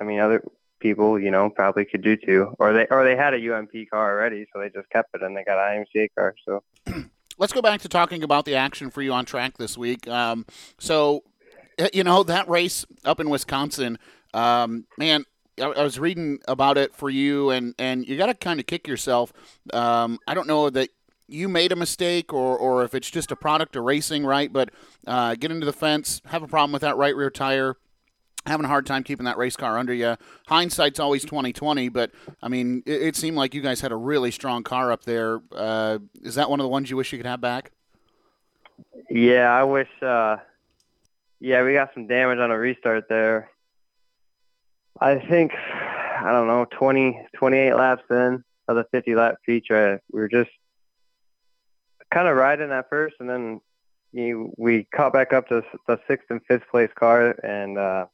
I mean, other people, you know, probably could do two, or they or they had a UMP car already, so they just kept it and they got an IMCA car. So. Let's go back to talking about the action for you on track this week. Um, so, you know, that race up in Wisconsin, um, man, I, was reading about it for you, and, and you got to kind of kick yourself. Um, I don't know that you made a mistake or, or if it's just a product of racing, right? But uh, get into the fence, have a problem with that right rear tire, having a hard time keeping that race car under you. Hindsight's always twenty twenty, but I mean, it, it, seemed like you guys had a really strong car up there. Uh, is that one of the ones you wish you could have back? Yeah, I wish. Uh, yeah, we got some damage on a restart there. I think I don't know 20, 28 laps in of the fifty lap feature. We were just kind of riding at first, and then you, we caught back up to the sixth and fifth place car, and uh,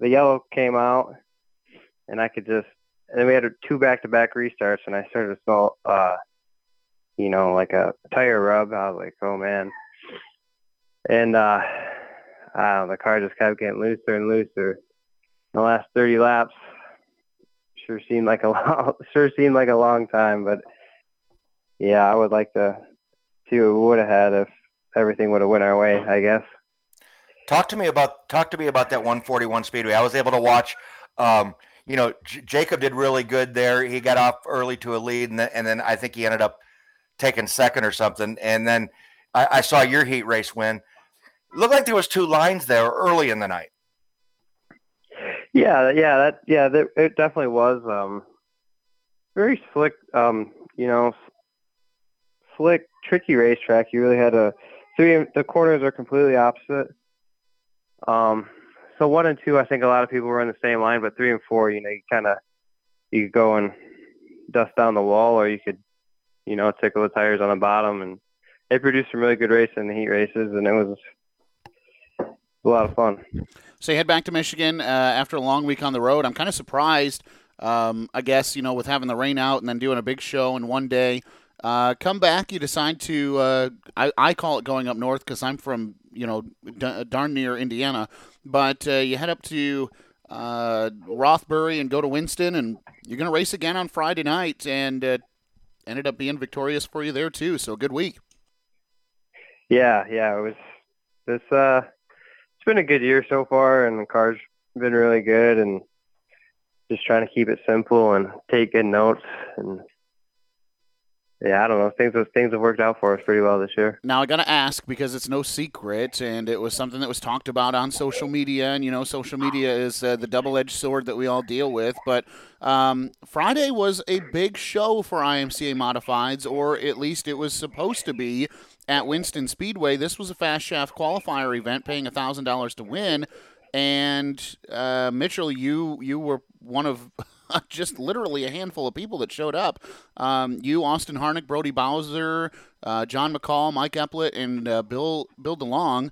the yellow came out, and I could just. And then we had two back-to-back restarts, and I started to smell, uh, you know, like a tire rub. I was like, oh man. And uh, uh, the car just kept getting looser and looser. The last 30 laps sure seemed like a long, sure seemed like a long time, but yeah, I would like to see what we would have had if everything would have went our way. I guess. Talk to me about talk to me about that 141 speedway. I was able to watch. Um, you know, J- Jacob did really good there. He got off early to a lead, and then, and then I think he ended up taking second or something. And then I, I saw your heat race win. Looked like there was two lines there early in the night. Yeah, yeah, that yeah, that, it definitely was. Um, very slick. Um, you know, slick, tricky racetrack. You really had a Three the corners are completely opposite. Um, so one and two, I think a lot of people were in the same line, but three and four, you know, you kind of you could go and dust down the wall, or you could, you know, tickle the tires on the bottom, and they produced some really good racing in the heat races, and it was a lot of fun. So you head back to Michigan uh, after a long week on the road. I'm kind of surprised. Um, I guess you know with having the rain out and then doing a big show in one day. Uh, come back, you decide to. Uh, I, I call it going up north because I'm from you know d- darn near Indiana, but uh, you head up to uh, Rothbury and go to Winston, and you're going to race again on Friday night, and uh, ended up being victorious for you there too. So good week. Yeah, yeah, it was this. Uh, been a good year so far, and the car's been really good, and just trying to keep it simple and take good notes and yeah, I don't know. Things things have worked out for us pretty well this year. Now I got to ask because it's no secret, and it was something that was talked about on social media, and you know, social media is uh, the double-edged sword that we all deal with. But um, Friday was a big show for IMCA Modifieds, or at least it was supposed to be at Winston Speedway. This was a fast shaft qualifier event, paying thousand dollars to win. And uh, Mitchell, you you were one of just literally a handful of people that showed up. Um, you, Austin Harnick, Brody Bowser, uh, John McCall, Mike Eplett, and uh, Bill Bill DeLong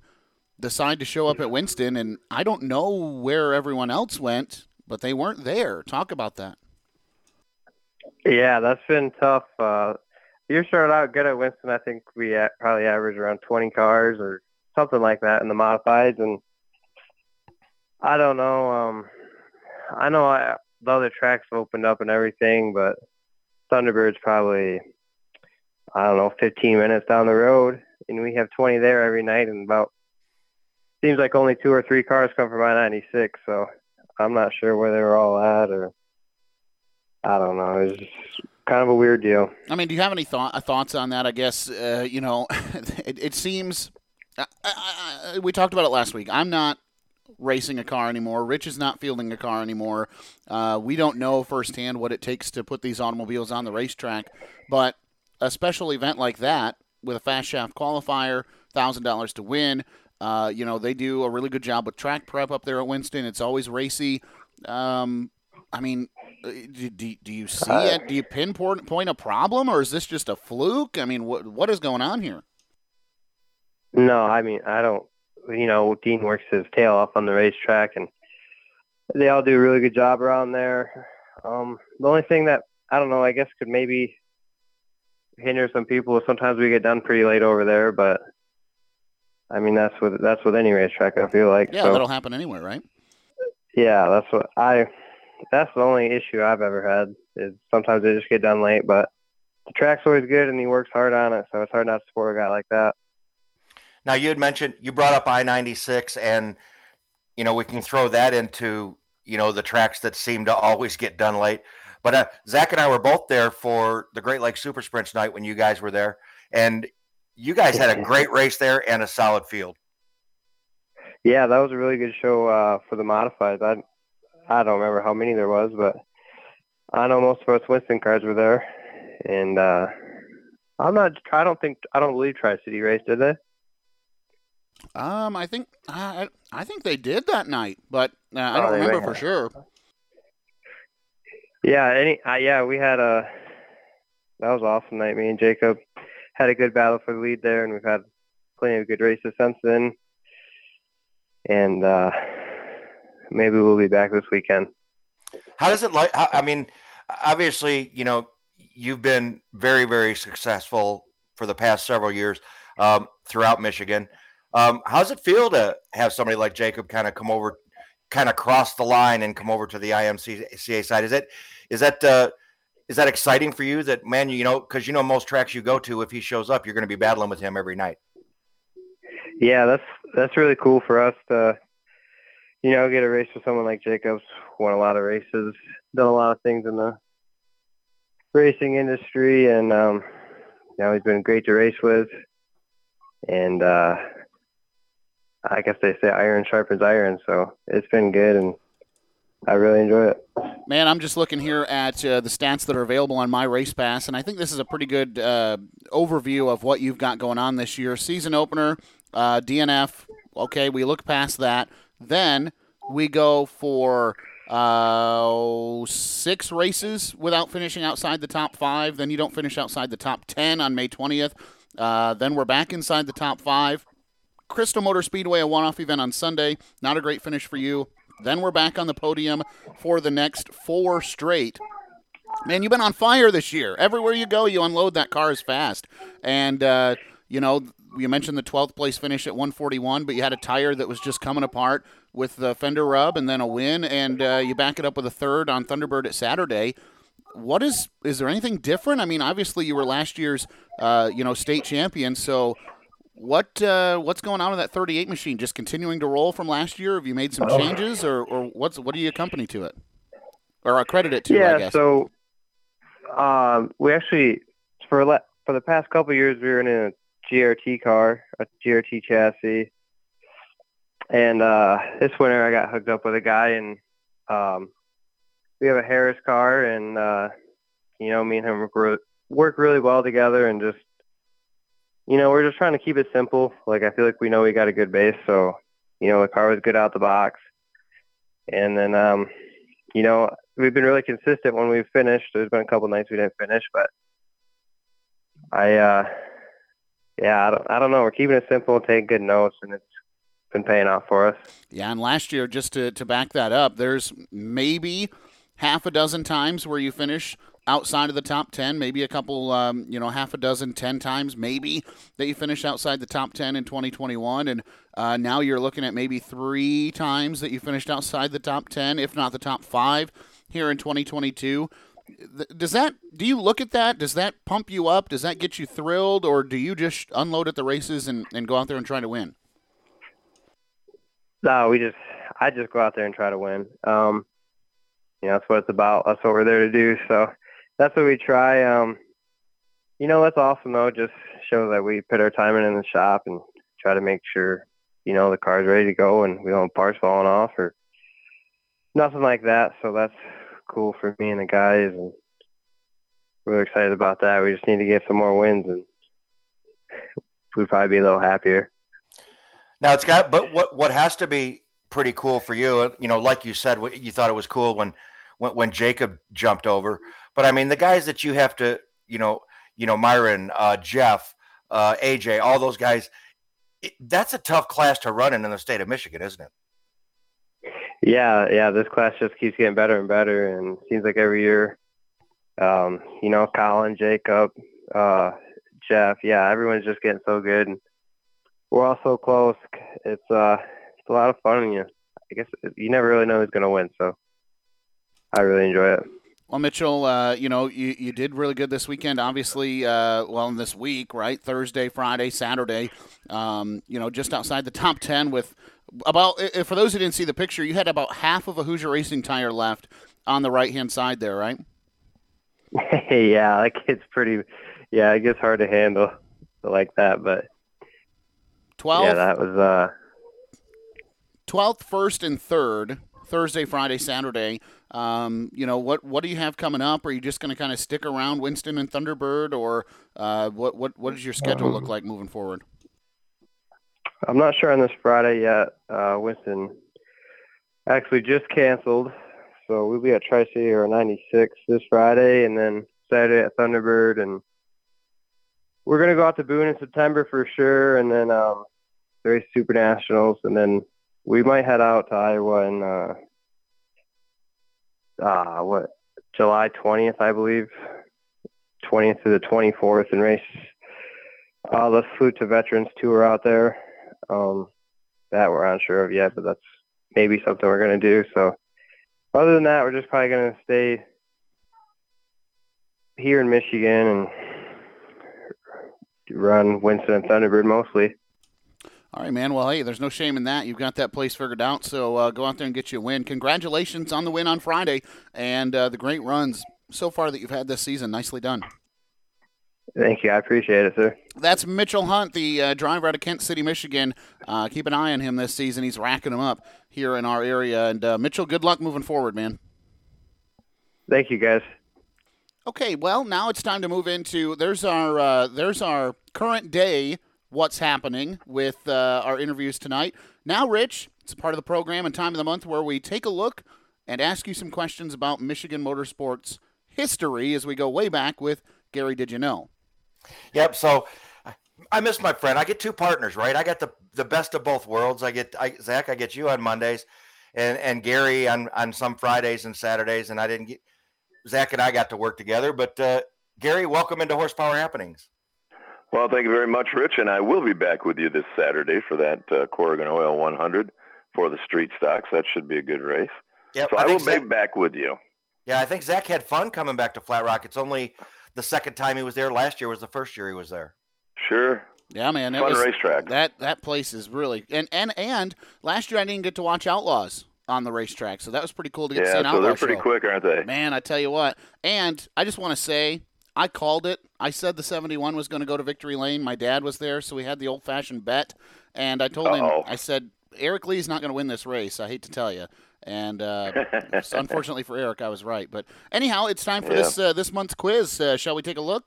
decide to show up at Winston, and I don't know where everyone else went, but they weren't there. Talk about that. Yeah, that's been tough. Uh, you started out good at Winston. I think we probably averaged around 20 cars or something like that in the modifieds, and I don't know. Um, I know I, the other tracks opened up and everything, but Thunderbird's probably I don't know 15 minutes down the road, and we have 20 there every night, and about seems like only two or three cars come from I-96, so I'm not sure where they were all at, or I don't know. It's just kind of a weird deal. I mean, do you have any thought, thoughts on that? I guess uh, you know, it, it seems. I, I, I, we talked about it last week. I'm not racing a car anymore. Rich is not fielding a car anymore. Uh, we don't know firsthand what it takes to put these automobiles on the racetrack. But a special event like that with a fast shaft qualifier, thousand dollars to win. Uh, you know they do a really good job with track prep up there at Winston. It's always racy. Um, I mean, uh, do, do, do you see uh, it? Do you pinpoint point a problem, or is this just a fluke? I mean, what what is going on here? No, I mean I don't you know, Dean works his tail off on the racetrack, and they all do a really good job around there. Um, the only thing that I don't know, I guess, could maybe hinder some people. Is sometimes we get done pretty late over there, but I mean that's with that's with any racetrack. I feel like yeah, so, that'll happen anywhere, right? Yeah, that's what I. That's the only issue I've ever had is sometimes they just get done late, but the track's always good and he works hard on it, so it's hard not to support a guy like that. Now you had mentioned you brought up I ninety six, and you know we can throw that into you know the tracks that seem to always get done late. But uh, Zach and I were both there for the Great Lakes Super Sprints night when you guys were there, and you guys had a great race there and a solid field. Yeah, that was a really good show uh, for the modifieds. I I don't remember how many there was, but I know most of us Winston cars were there, and uh, I'm not. I don't think. I don't believe Tri City race did they? Um, I think I I think they did that night, but uh, I don't oh, remember for sure. Yeah, any uh, yeah, we had a that was awesome night. Me and Jacob had a good battle for the lead there, and we've had plenty of good races since then. And uh, maybe we'll be back this weekend. How does it like? I mean, obviously, you know, you've been very, very successful for the past several years um, throughout Michigan. Um, how's it feel to have somebody like Jacob kind of come over, kind of cross the line and come over to the IMCA side? Is it is that uh, is that exciting for you? That man, you know, because you know most tracks you go to, if he shows up, you're going to be battling with him every night. Yeah, that's that's really cool for us to, you know, get a race with someone like Jacobs. Won a lot of races, done a lot of things in the racing industry, and um, know, he's been great to race with. And uh, I guess they say iron sharpens iron, so it's been good and I really enjoy it. Man, I'm just looking here at uh, the stats that are available on my race pass, and I think this is a pretty good uh, overview of what you've got going on this year. Season opener, uh, DNF. Okay, we look past that. Then we go for uh, six races without finishing outside the top five. Then you don't finish outside the top 10 on May 20th. Uh, then we're back inside the top five. Crystal Motor Speedway, a one off event on Sunday. Not a great finish for you. Then we're back on the podium for the next four straight. Man, you've been on fire this year. Everywhere you go, you unload that car as fast. And, uh, you know, you mentioned the 12th place finish at 141, but you had a tire that was just coming apart with the fender rub and then a win, and uh, you back it up with a third on Thunderbird at Saturday. What is is there anything different? I mean, obviously you were last year's uh, you know state champion, so What uh, what's going on with that 38 machine? Just continuing to roll from last year? Have you made some Oh. changes, or, or what's what do you accompany to it, or accredit it to? yeah, I guess. so um, we actually for le- for the past couple of years we were in a GRT car, a GRT chassis, and uh, this winter I got hooked up with a guy, and um, we have a Harris car, and uh, you know me and him work, work really well together, and just you know we're just trying to keep it simple. Like I feel like we know we got a good base, so you know the car was good out the box, and then um, you know we've been really consistent when we've finished. There's been a couple nights we didn't finish, but I, uh, yeah, I don't, I don't know. We're keeping it simple, taking good notes, and it's been paying off for us. Yeah, and last year, just to, to back that up, there's maybe half a dozen times where you finish outside of the top 10, maybe a couple, um, you know, half a dozen, 10 times maybe that you finish outside the top 10 in 2021. And uh, now you're looking at maybe three times that you finished outside the top 10, if not the top five here in 2022. Does that, do you look at that? Does that pump you up? Does that get you thrilled? Or do you just unload at the races and, and go out there and try to win? No, we just, I just go out there and try to win. Um, you know, that's what it's about. That's what we're there to do. So that's what we try. Um, you know, that's awesome though. Just shows that we put our time in in the shop and try to make sure, you know, the car's ready to go and we don't parts falling off or nothing like that. So that's cool for me and the guys and we're excited about that. We just need to get some more wins and we'd probably be a little happier. Now it's got, but what what has to be pretty cool for you, you know, like you said, you thought it was cool when when, when Jacob jumped over, but I mean the guys that you have to, you know, you know, Myron, uh, Jeff, uh, AJ, all those guys, it, that's a tough class to run in in the state of Michigan, isn't it? Yeah, yeah, this class just keeps getting better and better, and seems like every year, um, you know, Colin, Jacob, uh, Jeff, yeah, everyone's just getting so good, we're all so close. It's uh, it's a lot of fun, you, I guess you never really know who's gonna win, so I really enjoy it. Well, Mitchell, uh, you know, you, you did really good this weekend. Obviously, uh, well, in this week, right? Thursday, Friday, Saturday, um, you know, just outside the top 10 with about, for those who didn't see the picture, you had about half of a Hoosier Racing tire left on the right hand side there, right? yeah, like it's pretty, yeah, it gets hard to handle like that, but 12? yeah, that was uh, 12th, 1st, and 3rd, Thursday, Friday, Saturday. Um, you know, what what do you have coming up? Are you just going to kind of stick around Winston and Thunderbird, or uh, what, what, what does your schedule look like moving forward? I'm not sure on this Friday yet. Uh, Winston actually just canceled, so we'll be at Tri City or 96 this Friday, and then Saturday at Thunderbird, and we're gonna go out to Boone in September for sure, and then um, race Super Nationals, and then we might head out to Iowa in uh, uh, what July 20th, I believe, 20th to the 24th, and race uh, the Flute to Veterans tour out there. Um, that we're unsure of yet, but that's maybe something we're going to do. So other than that, we're just probably going to stay here in Michigan and run Winston and Thunderbird mostly. All right, man. Well, hey, there's no shame in that. You've got that place figured out. So uh, go out there and get you a win. Congratulations on the win on Friday and uh, the great runs so far that you've had this season. Nicely done. Thank you. I appreciate it, sir. That's Mitchell Hunt, the uh, driver out of Kent City, Michigan. Uh, keep an eye on him this season. He's racking them up here in our area. And uh, Mitchell, good luck moving forward, man. Thank you, guys. Okay, well, now it's time to move into there's our uh, there's our current day what's happening with uh, our interviews tonight. Now, Rich, it's a part of the program and time of the month where we take a look and ask you some questions about Michigan motorsports history as we go way back with Gary. Did you know? Yep. So I- I miss my friend. I get two partners, right? I got the the best of both worlds. I get I, Zach. I get you on Mondays, and and Gary on on some Fridays and Saturdays. And I didn't get Zach and I got to work together. But uh, Gary, welcome into Horsepower Happenings. Well, thank you very much, Rich, and I will be back with you this Saturday for that uh, Corrigan Oil 100 for the street stocks. That should be a good race. Yep. so I, will think be back with you. yeah, I think Zach had fun coming back to Flat Rock. It's only the second time he was there. Last year was the first year he was there. Sure. Yeah, man. Fun was, racetrack. That that place is really and and and last year I didn't get to watch Outlaws on the racetrack, so that was pretty cool to get yeah, to see an so they're pretty show. quick, aren't they? Man, I tell you what. And I just want to say, I called it. I said the 71 was going to go to Victory Lane. My dad was there, so we had the old-fashioned bet. And I told Uh-oh. him, I said, Eric Lee's not going to win this race. I hate to tell you. And uh, unfortunately for Eric, I was right. But anyhow, it's time for Yeah. this uh, this month's quiz. Uh, shall we take a look?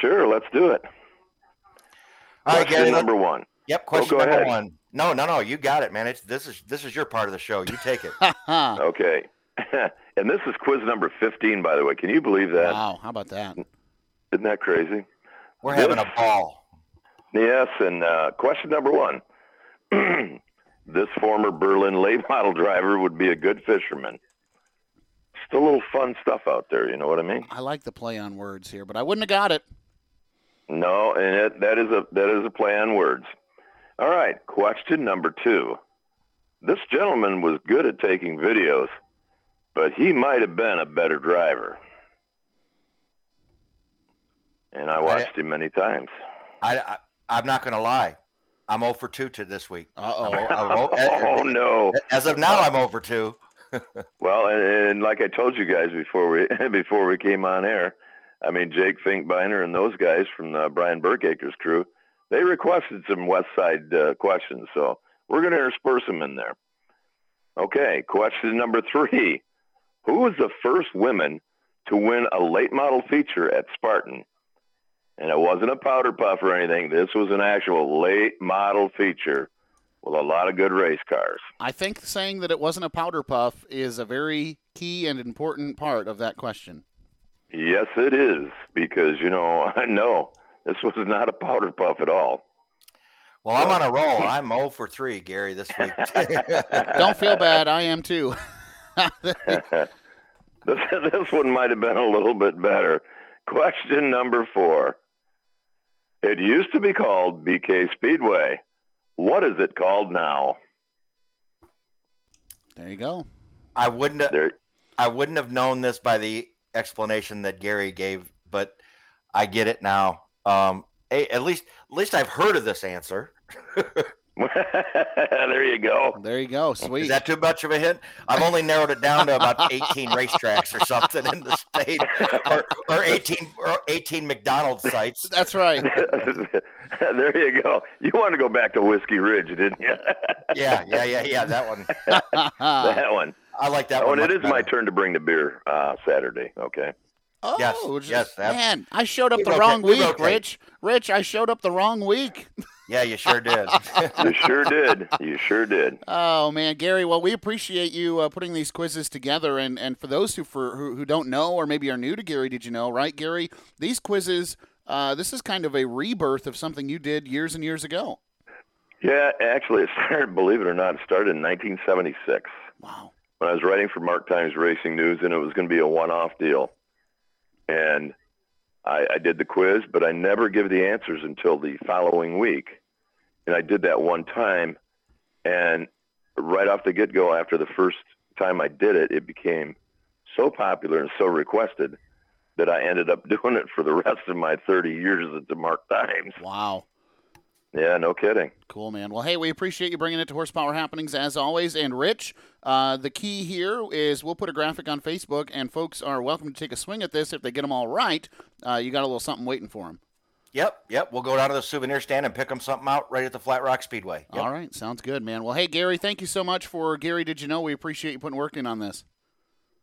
Sure, let's do it. All right, Question number one. Yep, Oh, question go number ahead. one. No, no, no, you got it, man. It's this is this is your part of the show. You take it. Okay. and this is quiz number 15, by the way. Can you believe that? wow, how about that? Isn't that crazy? We're having a ball. Yes, and uh, question number one. this former Berlin late model driver would be a good fisherman. Just a little fun stuff out there, you know what I mean? I like the play on words here, but I wouldn't have got it. No, and it, that is a that is a play on words. All right, question number two. This gentleman was good at taking videos, but he might have been a better driver. And I watched him many times. I, I I'm not going to lie. I'm 0 for 2 to this week. Uh-oh. I'm, I'm o- Oh no! As of now, I'm over 2. Well, and, and like I told you guys before we before we came on air, I mean Jake Finkbeiner and those guys from the Brian Burkaker's crew, they requested some West Side uh, questions, so we're going to intersperse them in there. Okay, question number three: Who was the first woman to win a late model feature at Spartan? And it wasn't a powder puff or anything. This was an actual late model feature with a lot of good race cars. I think saying that it wasn't a powder puff is a very key and important part of that question. Yes, it is because you know I know this was not a powder puff at all. Well, I'm on a roll. I'm 0 for 3, Gary, this week. Don't feel bad. I am too. this, this one might have been a little bit better. Question number four. It used to be called BK Speedway. What is it called now? There you go. I wouldn't have, There, I wouldn't have known this by the explanation that Gary gave, but I get it now. Um, hey, at least at least I've heard of this answer. there you go. There you go. Sweet. Is that too much of a hint? I've only narrowed it down to about 18 racetracks or something in the state, or, or 18 or 18 McDonald's sites. That's right. there you go. You want to go back to Whiskey Ridge, didn't you? Yeah, yeah, yeah, yeah. That one. that one. I like that Oh, one. and it much is my turn to bring the beer uh, Saturday. Okay. Oh, Yes, just- yes, that- man, I showed up the rotate- wrong week, rotate. Rich. Rich, I showed up the wrong week. Yeah, you sure did. You sure did. You sure did. Oh man, Gary. Well, we appreciate you uh, putting these quizzes together, and, and for those who for who, who don't know or maybe are new to Gary, did you know? Right, Gary? These quizzes, uh, this is kind of a rebirth of something you did years and years ago. Yeah, actually, it started, believe it or not, it started in 1976. Wow. When I was writing for Mark Times Racing News, and it was going to be a one-off deal. And I, I did the quiz, but I never give the answers until the following week. And I did that one time, and right off the get-go, after the first time I did it, it became so popular and so requested that I ended up doing it for the rest of my 30 years at the Mark Times. Wow. Yeah, no kidding. Cool, man. Well, hey, we appreciate you bringing it to Horsepower Happenings as always. And Rich, uh, the key here is we'll put a graphic on Facebook, and folks are welcome to take a swing at this if they get them all right. Uh, you got a little something waiting for them. yep, yep. We'll go down to the souvenir stand and pick them something out right at the Flat Rock Speedway. Yep. All right, sounds good, man. Well, hey, Gary, thank you so much for Gary. Did you know we appreciate you putting work in on this?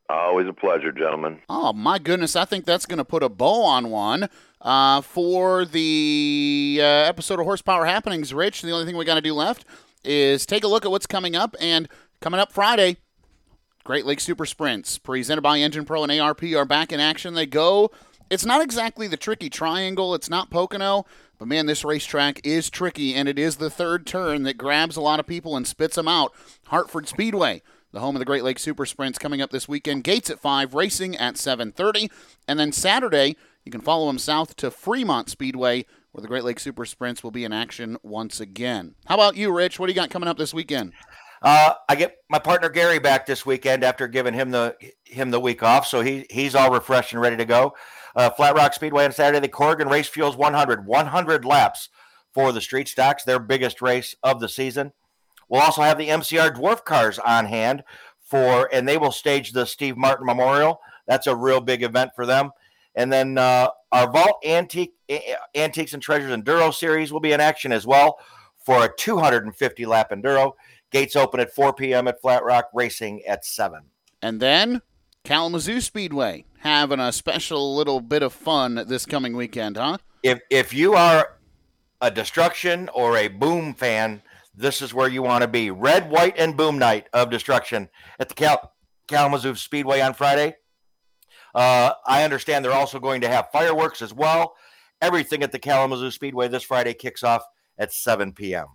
Always a pleasure, gentlemen. Oh my goodness! I think that's going to put a bow on one uh, for the uh, episode of Horsepower Happenings. Rich, the only thing we got to do left is take a look at what's coming up. And coming up Friday, Great Lakes Super Sprints, presented by Engine Pro and ARP, are back in action. They go. It's not exactly the tricky triangle. It's not Pocono, but man, this racetrack is tricky, and it is the third turn that grabs a lot of people and spits them out. Hartford Speedway the home of the Great Lakes Super Sprints coming up this weekend. Gates at 5, racing at 7:30, and then Saturday you can follow them south to Fremont Speedway where the Great Lakes Super Sprints will be in action once again. How about you, Rich? What do you got coming up this weekend? Uh, I get my partner Gary back this weekend after giving him the him the week off, so he he's all refreshed and ready to go. uh, Flat Rock Speedway on Saturday, the Corrigan Race Fuels 100, 100 laps for the street stocks, their biggest race of the season. We'll also have the MCR Dwarf cars on hand for, and they will stage the Steve Martin Memorial. That's a real big event for them. And then uh, our Vault Antique Antiques and Treasures Enduro Series will be in action as well for a 250 lap enduro. Gates open at 4 p.m. at Flat Rock, racing at 7. And then Kalamazoo Speedway having a special little bit of fun this coming weekend, huh? If if you are a destruction or a boom fan, this is where you want to be. Red, white, and boom night of destruction at the Cal- Kalamazoo Speedway on Friday. Uh, I understand they're also going to have fireworks as well. Everything at the Kalamazoo Speedway this Friday kicks off at 7 p.m.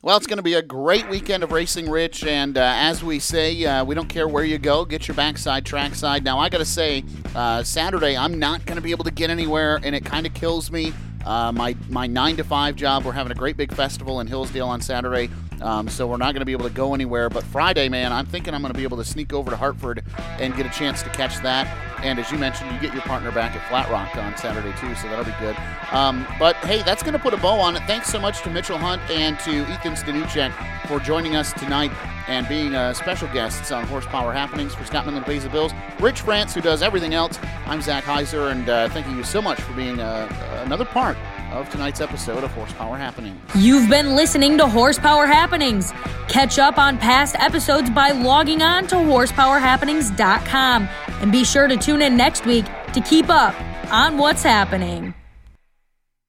Well, it's going to be a great weekend of racing, Rich. And uh, as we say, uh, we don't care where you go, get your backside, trackside. Now, I got to say, uh, Saturday, I'm not going to be able to get anywhere, and it kind of kills me. Uh, my my nine to five job. We're having a great big festival in Hillsdale on Saturday, um, so we're not going to be able to go anywhere. But Friday, man, I'm thinking I'm going to be able to sneak over to Hartford and get a chance to catch that. And as you mentioned, you get your partner back at Flat Rock on Saturday too, so that'll be good. Um, but hey, that's going to put a bow on it. Thanks so much to Mitchell Hunt and to Ethan Stanuchek for joining us tonight and being uh, special guests on Horsepower Happenings for Scott Midland Pays the Bills. Rich France, who does everything else. I'm Zach Heiser, and uh, thanking you so much for being uh, another part of tonight's episode of Horsepower Happenings. You've been listening to Horsepower Happenings. Catch up on past episodes by logging on to horsepowerhappenings.com and be sure to tune in next week to keep up on what's happening.